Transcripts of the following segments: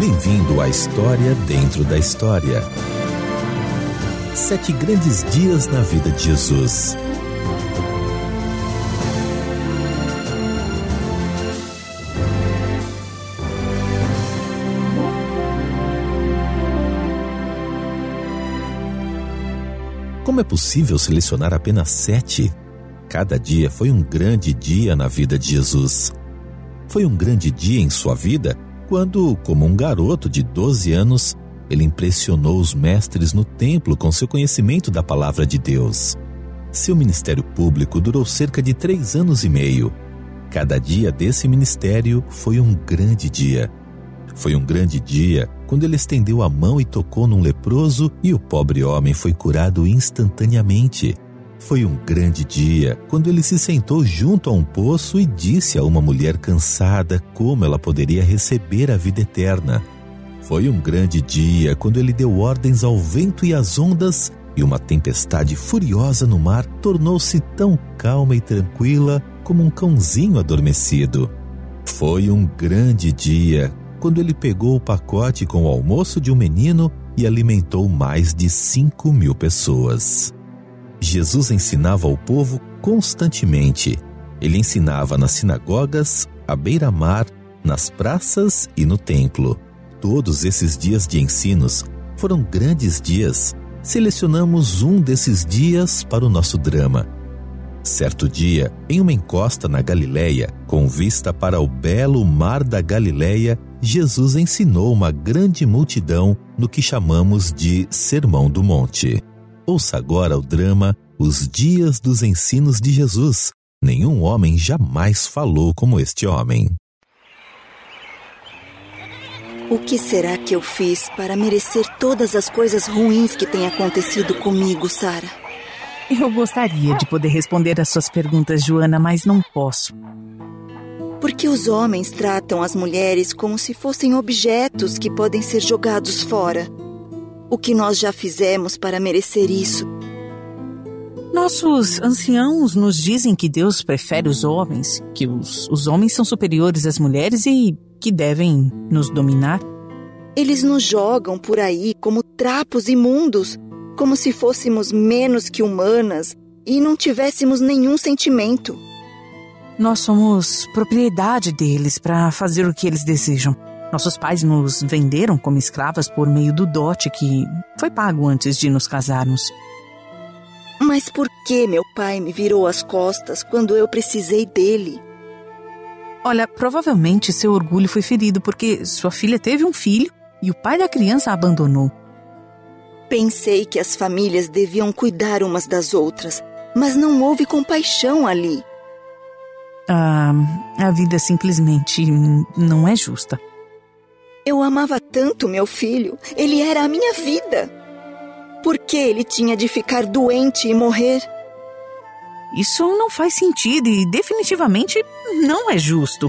Bem-vindo à História Dentro da História. Sete grandes dias na vida de Jesus. Como é possível selecionar apenas sete? Cada dia foi um grande dia na vida de Jesus. Foi um grande dia em sua vida quando, como um garoto de 12 anos, ele impressionou os mestres no templo com seu conhecimento da palavra de Deus. Seu ministério público durou cerca de três anos e meio. Cada dia desse ministério foi um grande dia. Foi um grande dia quando ele estendeu a mão e tocou num leproso e o pobre homem foi curado instantaneamente. Foi um grande dia quando ele se sentou junto a um poço e disse a uma mulher cansada como ela poderia receber a vida eterna. Foi um grande dia quando ele deu ordens ao vento e às ondas, e uma tempestade furiosa no mar tornou-se tão calma e tranquila como um cãozinho adormecido. Foi um grande dia quando ele pegou o pacote com o almoço de um menino e alimentou mais de cinco mil pessoas. Jesus ensinava ao povo constantemente. Ele ensinava nas sinagogas, à beira-mar, nas praças e no templo. Todos esses dias de ensinos foram grandes dias. Selecionamos um desses dias para o nosso drama. Certo dia, em uma encosta na Galileia, com vista para o belo mar da Galileia, Jesus ensinou uma grande multidão no que chamamos de Sermão do Monte. Ouça agora o drama Os Dias dos Ensinos de Jesus. Nenhum homem jamais falou como este homem. O que será que eu fiz para merecer todas as coisas ruins que têm acontecido comigo, Sara? Eu gostaria de poder responder às suas perguntas, Joana, mas não posso. Por que os homens tratam as mulheres como se fossem objetos que podem ser jogados fora? O que nós já fizemos para merecer isso? Nossos anciãos nos dizem que Deus prefere os homens, que os, os homens são superiores às mulheres e que devem nos dominar. Eles nos jogam por aí como trapos imundos, como se fôssemos menos que humanas e não tivéssemos nenhum sentimento. Nós somos propriedade deles para fazer o que eles desejam. Nossos pais nos venderam como escravas por meio do dote que foi pago antes de nos casarmos. Mas por que meu pai me virou as costas quando eu precisei dele? Olha, provavelmente seu orgulho foi ferido porque sua filha teve um filho e o pai da criança a abandonou. Pensei que as famílias deviam cuidar umas das outras, mas não houve compaixão ali. Ah, a vida simplesmente não é justa. Eu amava tanto meu filho. Ele era a minha vida. Por que ele tinha de ficar doente e morrer? Isso não faz sentido e definitivamente não é justo.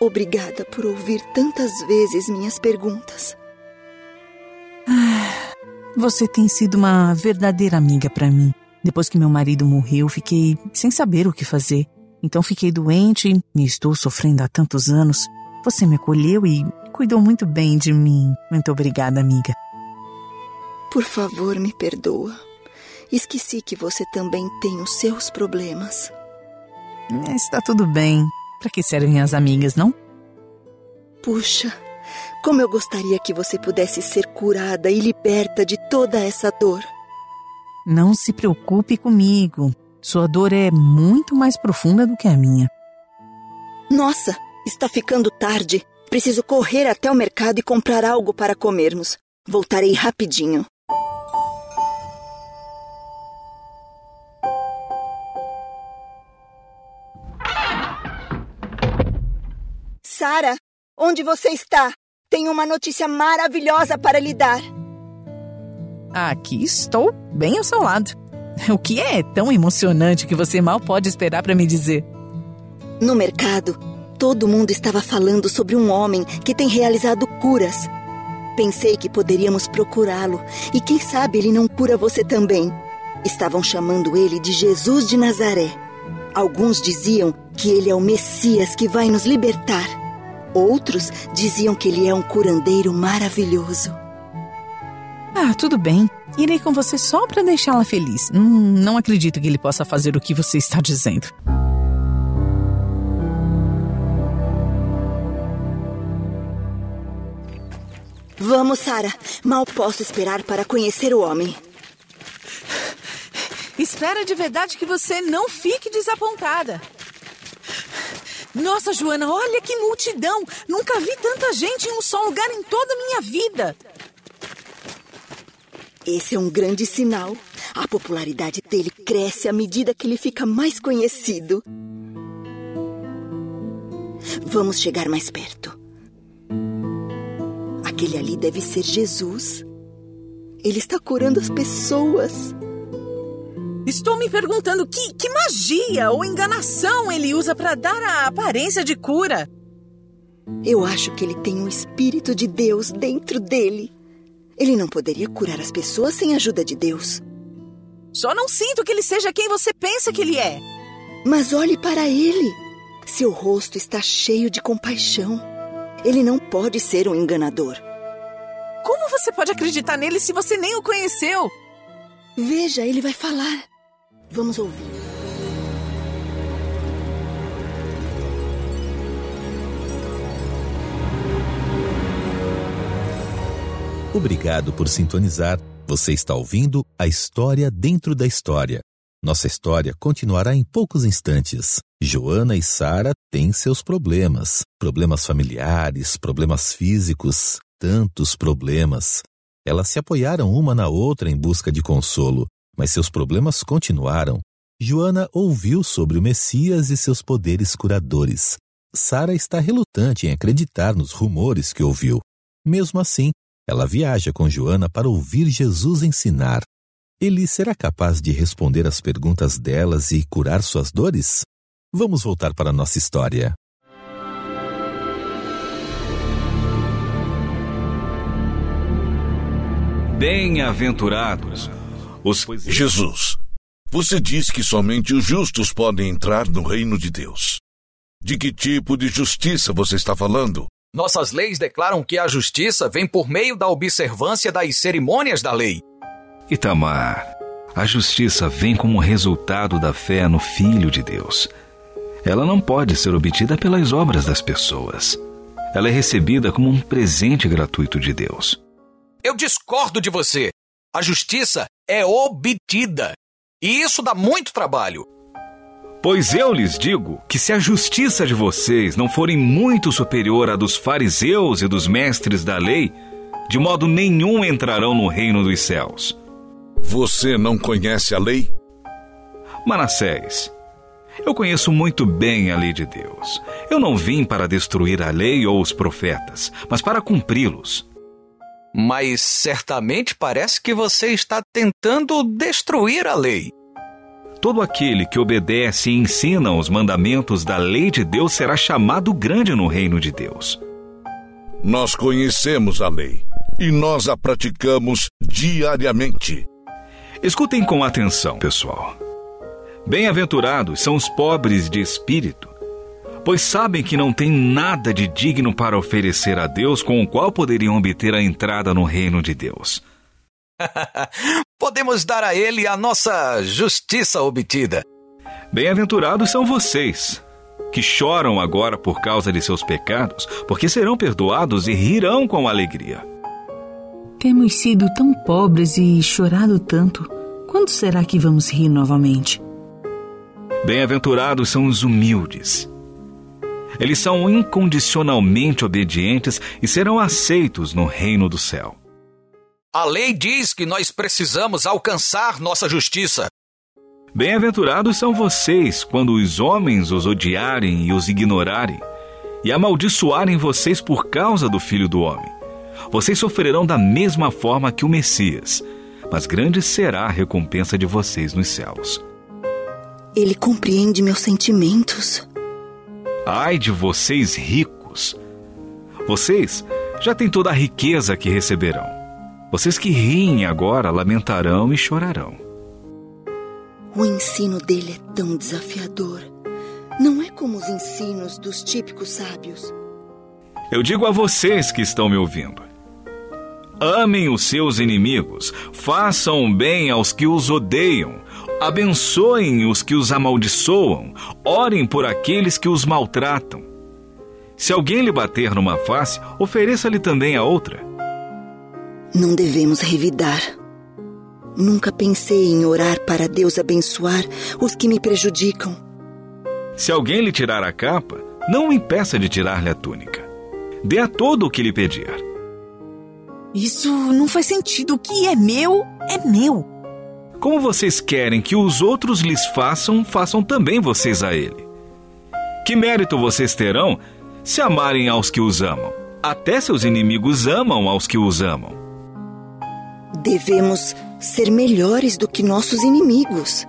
Obrigada por ouvir tantas vezes minhas perguntas. Ah, você tem sido uma verdadeira amiga para mim. Depois que meu marido morreu, fiquei sem saber o que fazer. Então fiquei doente e estou sofrendo há tantos anos. Você me acolheu e cuidou muito bem de mim. Muito obrigada, amiga. Por favor, me perdoa. Esqueci que você também tem os seus problemas. É, está tudo bem. Para que servem as amigas, não? Puxa, como eu gostaria que você pudesse ser curada e liberta de toda essa dor. Não se preocupe comigo. Sua dor é muito mais profunda do que a minha. Nossa, Está ficando tarde. Preciso correr até o mercado e comprar algo para comermos. Voltarei rapidinho. Sara, onde você está? Tenho uma notícia maravilhosa para lhe dar. Aqui estou, bem ao seu lado. O que é tão emocionante que você mal pode esperar para me dizer? No mercado, Todo mundo estava falando sobre um homem que tem realizado curas. Pensei que poderíamos procurá-lo e quem sabe ele não cura você também. Estavam chamando ele de Jesus de Nazaré. Alguns diziam que ele é o Messias que vai nos libertar. Outros diziam que ele é um curandeiro maravilhoso. Ah, tudo bem. Irei com você só para deixá-la feliz. Hum, não acredito que ele possa fazer o que você está dizendo. Vamos, Sara. Mal posso esperar para conhecer o homem. Espera de verdade que você não fique desapontada. Nossa, Joana, olha que multidão! Nunca vi tanta gente em um só lugar em toda a minha vida. Esse é um grande sinal. A popularidade dele cresce à medida que ele fica mais conhecido. Vamos chegar mais perto. Aquele ali deve ser Jesus. Ele está curando as pessoas. Estou me perguntando que, que magia ou enganação ele usa para dar a aparência de cura. Eu acho que ele tem um espírito de Deus dentro dele. Ele não poderia curar as pessoas sem a ajuda de Deus. Só não sinto que ele seja quem você pensa que ele é. Mas olhe para ele. Seu rosto está cheio de compaixão. Ele não pode ser um enganador. Como você pode acreditar nele se você nem o conheceu? Veja, ele vai falar. Vamos ouvir. Obrigado por sintonizar. Você está ouvindo a história dentro da história. Nossa história continuará em poucos instantes. Joana e Sara têm seus problemas, problemas familiares, problemas físicos, tantos problemas. Elas se apoiaram uma na outra em busca de consolo, mas seus problemas continuaram. Joana ouviu sobre o Messias e seus poderes curadores. Sara está relutante em acreditar nos rumores que ouviu. Mesmo assim, ela viaja com Joana para ouvir Jesus ensinar. Ele será capaz de responder às perguntas delas e curar suas dores? Vamos voltar para nossa história. Bem-aventurados os. Jesus, você diz que somente os justos podem entrar no reino de Deus. De que tipo de justiça você está falando? Nossas leis declaram que a justiça vem por meio da observância das cerimônias da lei. Itamar, a justiça vem como resultado da fé no Filho de Deus. Ela não pode ser obtida pelas obras das pessoas. Ela é recebida como um presente gratuito de Deus. Eu discordo de você. A justiça é obtida. E isso dá muito trabalho. Pois eu lhes digo que se a justiça de vocês não forem muito superior à dos fariseus e dos mestres da lei, de modo nenhum entrarão no reino dos céus. Você não conhece a lei? Manassés, eu conheço muito bem a lei de Deus. Eu não vim para destruir a lei ou os profetas, mas para cumpri-los. Mas certamente parece que você está tentando destruir a lei. Todo aquele que obedece e ensina os mandamentos da lei de Deus será chamado grande no reino de Deus. Nós conhecemos a lei e nós a praticamos diariamente. Escutem com atenção, pessoal. Bem-aventurados são os pobres de espírito, pois sabem que não têm nada de digno para oferecer a Deus com o qual poderiam obter a entrada no reino de Deus. Podemos dar a ele a nossa justiça obtida. Bem-aventurados são vocês, que choram agora por causa de seus pecados, porque serão perdoados e rirão com alegria. Temos sido tão pobres e chorado tanto. Quando será que vamos rir novamente? Bem-aventurados são os humildes. Eles são incondicionalmente obedientes e serão aceitos no reino do céu. A lei diz que nós precisamos alcançar nossa justiça. Bem-aventurados são vocês quando os homens os odiarem e os ignorarem, e amaldiçoarem vocês por causa do Filho do Homem. Vocês sofrerão da mesma forma que o Messias, mas grande será a recompensa de vocês nos céus. Ele compreende meus sentimentos. Ai de vocês ricos! Vocês já têm toda a riqueza que receberão. Vocês que riem agora lamentarão e chorarão. O ensino dele é tão desafiador. Não é como os ensinos dos típicos sábios. Eu digo a vocês que estão me ouvindo: amem os seus inimigos, façam bem aos que os odeiam, abençoem os que os amaldiçoam, orem por aqueles que os maltratam. Se alguém lhe bater numa face, ofereça-lhe também a outra. Não devemos revidar. Nunca pensei em orar para Deus abençoar os que me prejudicam. Se alguém lhe tirar a capa, não o impeça de tirar-lhe a túnica. Dê a todo o que lhe pedir. Isso não faz sentido. O que é meu, é meu. Como vocês querem que os outros lhes façam, façam também vocês a ele. Que mérito vocês terão se amarem aos que os amam? Até seus inimigos amam aos que os amam. Devemos ser melhores do que nossos inimigos.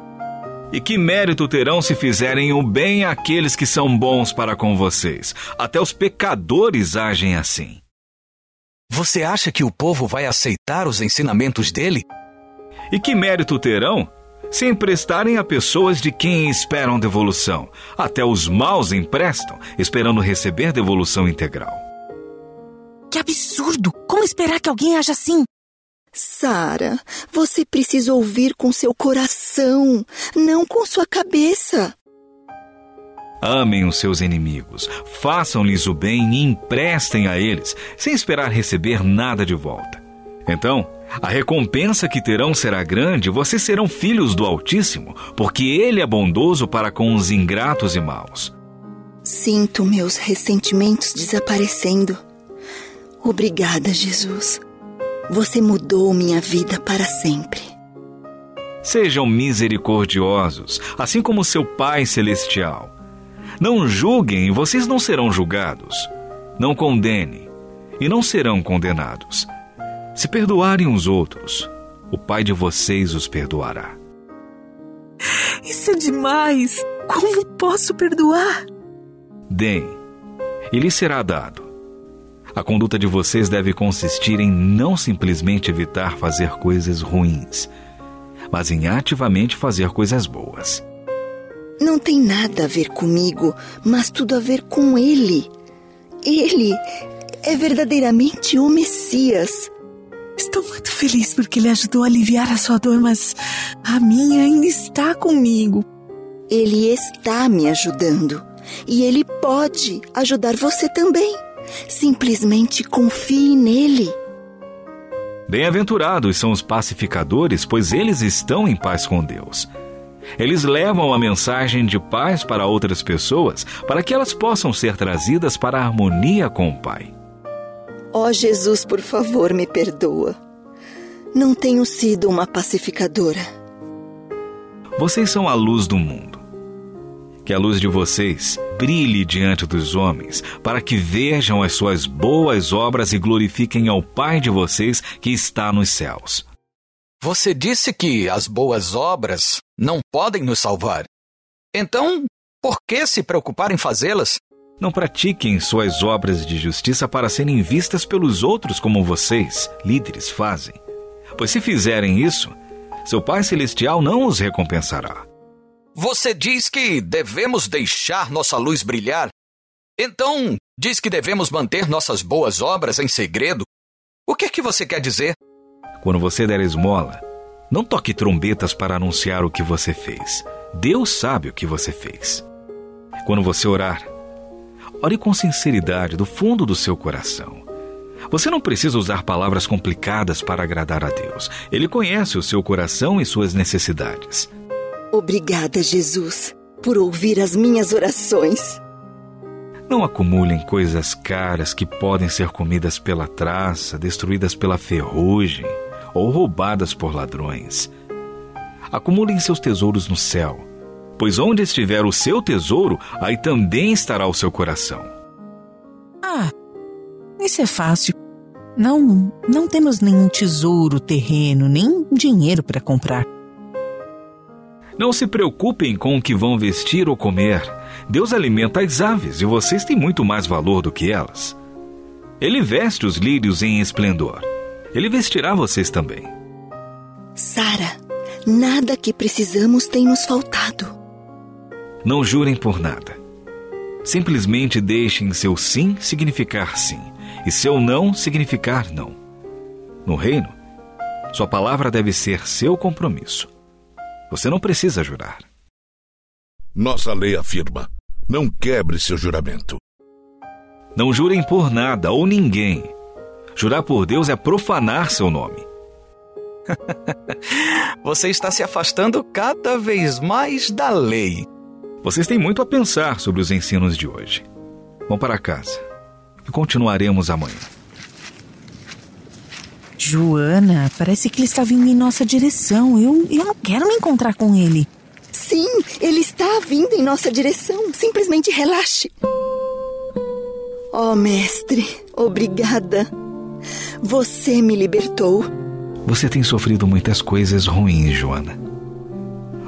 E que mérito terão se fizerem o bem àqueles que são bons para com vocês? Até os pecadores agem assim. Você acha que o povo vai aceitar os ensinamentos dele? E que mérito terão se emprestarem a pessoas de quem esperam devolução? Até os maus emprestam, esperando receber devolução integral. Que absurdo! Como esperar que alguém haja assim? Sara, você precisa ouvir com seu coração, não com sua cabeça. Amem os seus inimigos, façam-lhes o bem e emprestem a eles, sem esperar receber nada de volta. Então, a recompensa que terão será grande, vocês serão filhos do Altíssimo, porque Ele é bondoso para com os ingratos e maus. Sinto meus ressentimentos desaparecendo. Obrigada, Jesus. Você mudou minha vida para sempre. Sejam misericordiosos, assim como seu Pai Celestial. Não julguem e vocês não serão julgados. Não condenem e não serão condenados. Se perdoarem os outros, o Pai de vocês os perdoará. Isso é demais! Como posso perdoar? Deem, e lhes será dado. A conduta de vocês deve consistir em não simplesmente evitar fazer coisas ruins, mas em ativamente fazer coisas boas. Não tem nada a ver comigo, mas tudo a ver com ele. Ele é verdadeiramente o Messias. Estou muito feliz porque ele ajudou a aliviar a sua dor, mas a minha ainda está comigo. Ele está me ajudando e ele pode ajudar você também. Simplesmente confie nele. Bem-aventurados são os pacificadores, pois eles estão em paz com Deus. Eles levam a mensagem de paz para outras pessoas, para que elas possam ser trazidas para a harmonia com o Pai. Ó oh, Jesus, por favor, me perdoa. Não tenho sido uma pacificadora. Vocês são a luz do mundo que a luz de vocês brilhe diante dos homens, para que vejam as suas boas obras e glorifiquem ao Pai de vocês que está nos céus. Você disse que as boas obras não podem nos salvar. Então, por que se preocupar em fazê-las? Não pratiquem suas obras de justiça para serem vistas pelos outros como vocês, líderes, fazem. Pois se fizerem isso, seu Pai Celestial não os recompensará. Você diz que devemos deixar nossa luz brilhar. Então, diz que devemos manter nossas boas obras em segredo. O que é que você quer dizer? Quando você der esmola, não toque trombetas para anunciar o que você fez. Deus sabe o que você fez. Quando você orar, ore com sinceridade do fundo do seu coração. Você não precisa usar palavras complicadas para agradar a Deus. Ele conhece o seu coração e suas necessidades. Obrigada, Jesus, por ouvir as minhas orações. Não acumulem coisas caras que podem ser comidas pela traça, destruídas pela ferrugem ou roubadas por ladrões. Acumulem seus tesouros no céu, pois onde estiver o seu tesouro, aí também estará o seu coração. Ah, isso é fácil. Não, não temos nenhum tesouro terreno, nem dinheiro para comprar. Não se preocupem com o que vão vestir ou comer. Deus alimenta as aves e vocês têm muito mais valor do que elas. Ele veste os lírios em esplendor. Ele vestirá vocês também. Sara, nada que precisamos tem nos faltado. Não jurem por nada. Simplesmente deixem seu sim significar sim e seu não significar não. No reino, sua palavra deve ser seu compromisso. Você não precisa jurar. Nossa lei afirma: não quebre seu juramento. Não jurem por nada ou ninguém. Jurar por Deus é profanar seu nome. Você está se afastando cada vez mais da lei. Vocês têm muito a pensar sobre os ensinos de hoje. Vão para casa e continuaremos amanhã. Joana, parece que ele está vindo em nossa direção. Eu, eu não quero me encontrar com ele. Sim, ele está vindo em nossa direção. Simplesmente relaxe. Oh, mestre, obrigada. Você me libertou. Você tem sofrido muitas coisas ruins, Joana.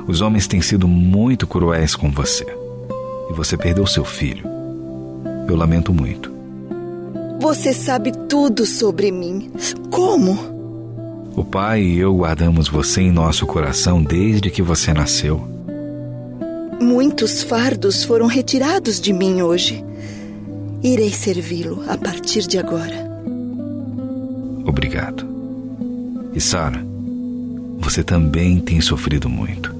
Os homens têm sido muito cruéis com você. E você perdeu seu filho. Eu lamento muito. Você sabe tudo sobre mim. Como? O pai e eu guardamos você em nosso coração desde que você nasceu. Muitos fardos foram retirados de mim hoje. Irei servi-lo a partir de agora. Obrigado. E Sara, você também tem sofrido muito.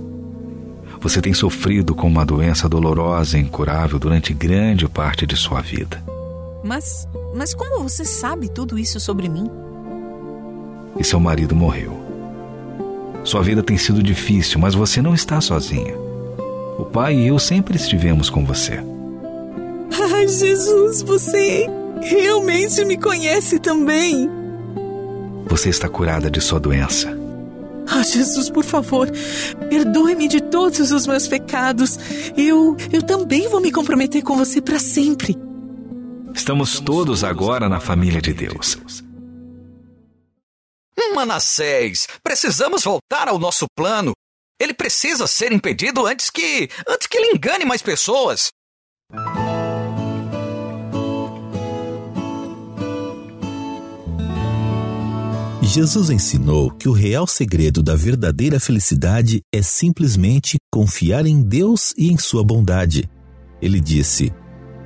Você tem sofrido com uma doença dolorosa e incurável durante grande parte de sua vida. Mas, mas como você sabe tudo isso sobre mim? E seu marido morreu. Sua vida tem sido difícil, mas você não está sozinha. O pai e eu sempre estivemos com você. Ai, Jesus, você realmente me conhece também. Você está curada de sua doença. Ah, Jesus, por favor, perdoe-me de todos os meus pecados. Eu, eu também vou me comprometer com você para sempre. Estamos todos agora na família de Deus. Manassés, precisamos voltar ao nosso plano. Ele precisa ser impedido antes que antes que ele engane mais pessoas. Jesus ensinou que o real segredo da verdadeira felicidade é simplesmente confiar em Deus e em sua bondade. Ele disse: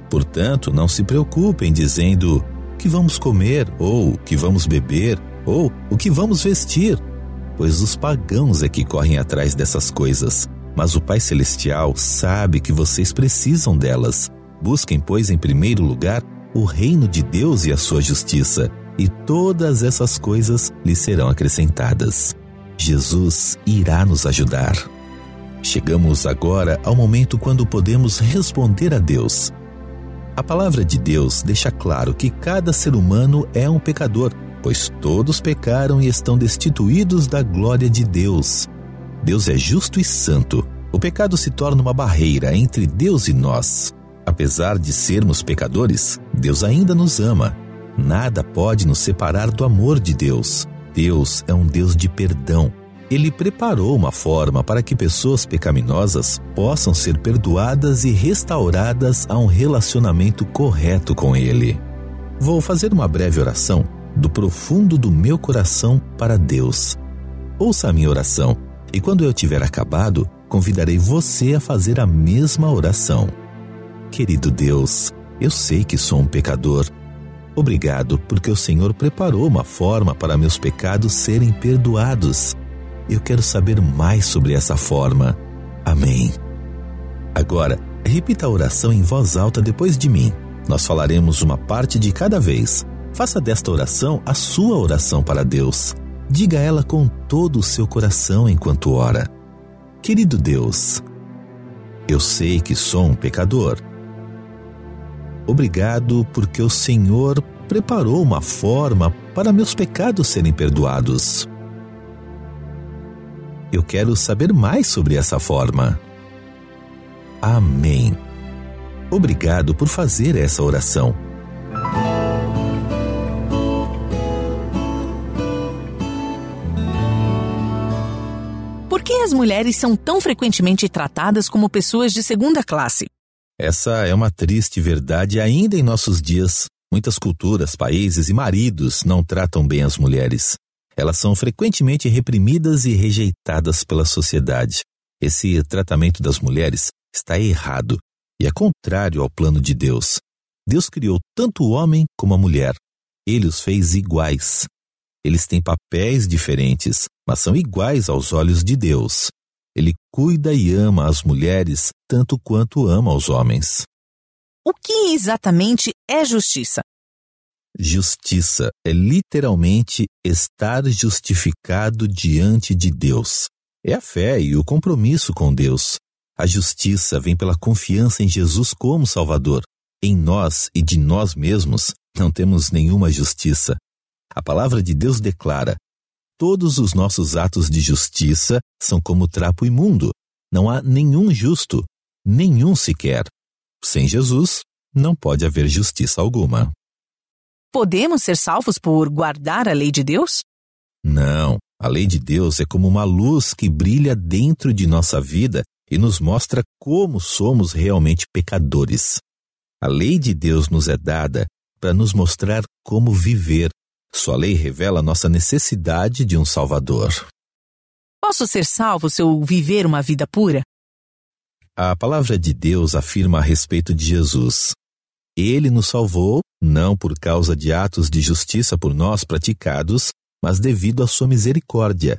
Portanto, não se preocupem dizendo que vamos comer, ou que vamos beber, ou o que vamos vestir, pois os pagãos é que correm atrás dessas coisas. Mas o Pai Celestial sabe que vocês precisam delas. Busquem, pois, em primeiro lugar, o reino de Deus e a sua justiça e todas essas coisas lhe serão acrescentadas. Jesus irá nos ajudar. Chegamos agora ao momento quando podemos responder a Deus. A palavra de Deus deixa claro que cada ser humano é um pecador, pois todos pecaram e estão destituídos da glória de Deus. Deus é justo e santo. O pecado se torna uma barreira entre Deus e nós. Apesar de sermos pecadores, Deus ainda nos ama Nada pode nos separar do amor de Deus. Deus é um Deus de perdão. Ele preparou uma forma para que pessoas pecaminosas possam ser perdoadas e restauradas a um relacionamento correto com Ele. Vou fazer uma breve oração do profundo do meu coração para Deus. Ouça a minha oração e quando eu tiver acabado, convidarei você a fazer a mesma oração. Querido Deus, eu sei que sou um pecador Obrigado, porque o Senhor preparou uma forma para meus pecados serem perdoados. Eu quero saber mais sobre essa forma. Amém. Agora, repita a oração em voz alta depois de mim. Nós falaremos uma parte de cada vez. Faça desta oração a sua oração para Deus. Diga ela com todo o seu coração enquanto ora. Querido Deus, eu sei que sou um pecador Obrigado porque o Senhor preparou uma forma para meus pecados serem perdoados. Eu quero saber mais sobre essa forma. Amém. Obrigado por fazer essa oração. Por que as mulheres são tão frequentemente tratadas como pessoas de segunda classe? Essa é uma triste verdade ainda em nossos dias. Muitas culturas, países e maridos não tratam bem as mulheres. Elas são frequentemente reprimidas e rejeitadas pela sociedade. Esse tratamento das mulheres está errado e é contrário ao plano de Deus. Deus criou tanto o homem como a mulher. Ele os fez iguais. Eles têm papéis diferentes, mas são iguais aos olhos de Deus. Ele cuida e ama as mulheres tanto quanto ama os homens. O que exatamente é justiça? Justiça é literalmente estar justificado diante de Deus. É a fé e o compromisso com Deus. A justiça vem pela confiança em Jesus como Salvador. Em nós e de nós mesmos não temos nenhuma justiça. A palavra de Deus declara: todos os nossos atos de justiça são como trapo imundo. Não há nenhum justo, nenhum sequer. Sem Jesus, não pode haver justiça alguma. Podemos ser salvos por guardar a lei de Deus? Não. A lei de Deus é como uma luz que brilha dentro de nossa vida e nos mostra como somos realmente pecadores. A lei de Deus nos é dada para nos mostrar como viver. Sua lei revela nossa necessidade de um Salvador. Posso ser salvo se eu viver uma vida pura? A palavra de Deus afirma a respeito de Jesus. Ele nos salvou não por causa de atos de justiça por nós praticados, mas devido à sua misericórdia.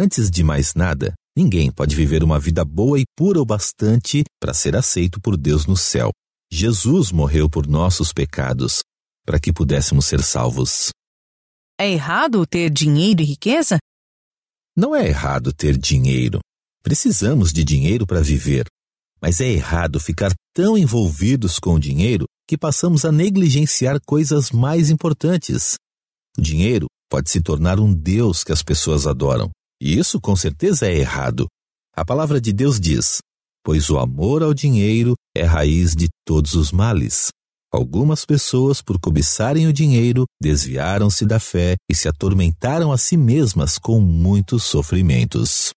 Antes de mais nada, ninguém pode viver uma vida boa e pura o bastante para ser aceito por Deus no céu. Jesus morreu por nossos pecados, para que pudéssemos ser salvos. É errado ter dinheiro e riqueza? Não é errado ter dinheiro. Precisamos de dinheiro para viver. Mas é errado ficar tão envolvidos com o dinheiro que passamos a negligenciar coisas mais importantes. O dinheiro pode se tornar um Deus que as pessoas adoram. E isso com certeza é errado. A palavra de Deus diz: Pois o amor ao dinheiro é raiz de todos os males. Algumas pessoas, por cobiçarem o dinheiro, desviaram-se da fé e se atormentaram a si mesmas com muitos sofrimentos.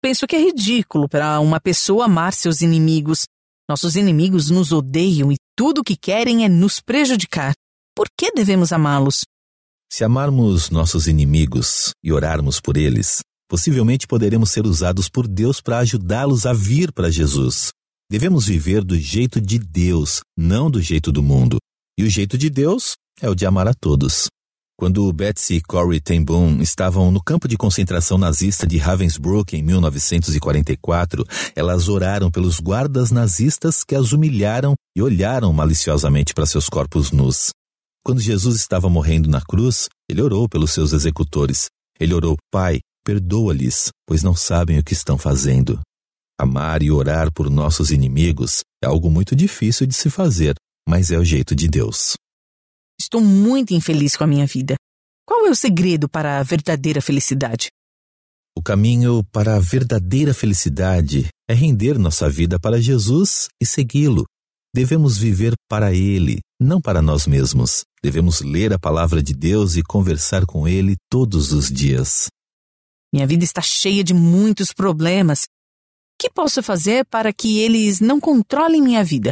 Penso que é ridículo para uma pessoa amar seus inimigos. Nossos inimigos nos odeiam e tudo o que querem é nos prejudicar. Por que devemos amá-los? Se amarmos nossos inimigos e orarmos por eles, possivelmente poderemos ser usados por Deus para ajudá-los a vir para Jesus. Devemos viver do jeito de Deus, não do jeito do mundo. E o jeito de Deus é o de amar a todos. Quando Betsy e Corrie ten Boom estavam no campo de concentração nazista de Ravensbrück em 1944, elas oraram pelos guardas nazistas que as humilharam e olharam maliciosamente para seus corpos nus. Quando Jesus estava morrendo na cruz, ele orou pelos seus executores. Ele orou: Pai, perdoa-lhes, pois não sabem o que estão fazendo. Amar e orar por nossos inimigos é algo muito difícil de se fazer, mas é o jeito de Deus. Estou muito infeliz com a minha vida. Qual é o segredo para a verdadeira felicidade? O caminho para a verdadeira felicidade é render nossa vida para Jesus e segui-lo. Devemos viver para Ele, não para nós mesmos. Devemos ler a palavra de Deus e conversar com Ele todos os dias. Minha vida está cheia de muitos problemas. O que posso fazer para que eles não controlem minha vida?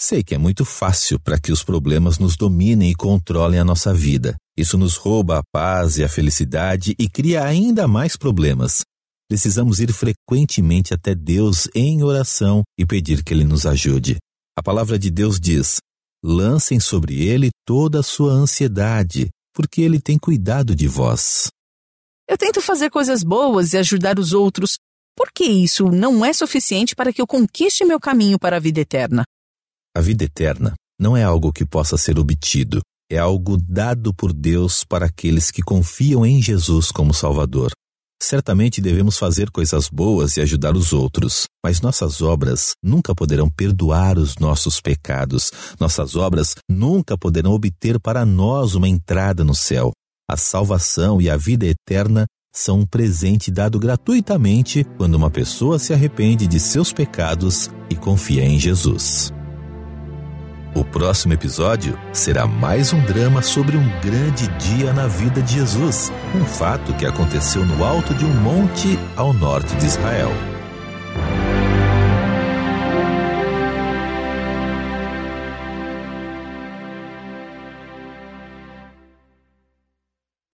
Sei que é muito fácil para que os problemas nos dominem e controlem a nossa vida. Isso nos rouba a paz e a felicidade e cria ainda mais problemas. Precisamos ir frequentemente até Deus em oração e pedir que Ele nos ajude. A palavra de Deus diz: lancem sobre Ele toda a sua ansiedade, porque Ele tem cuidado de vós. Eu tento fazer coisas boas e ajudar os outros. Por que isso não é suficiente para que eu conquiste meu caminho para a vida eterna? A vida eterna não é algo que possa ser obtido, é algo dado por Deus para aqueles que confiam em Jesus como Salvador. Certamente devemos fazer coisas boas e ajudar os outros, mas nossas obras nunca poderão perdoar os nossos pecados. Nossas obras nunca poderão obter para nós uma entrada no céu. A salvação e a vida eterna são um presente dado gratuitamente quando uma pessoa se arrepende de seus pecados e confia em Jesus. O próximo episódio será mais um drama sobre um grande dia na vida de Jesus, um fato que aconteceu no alto de um monte ao norte de Israel.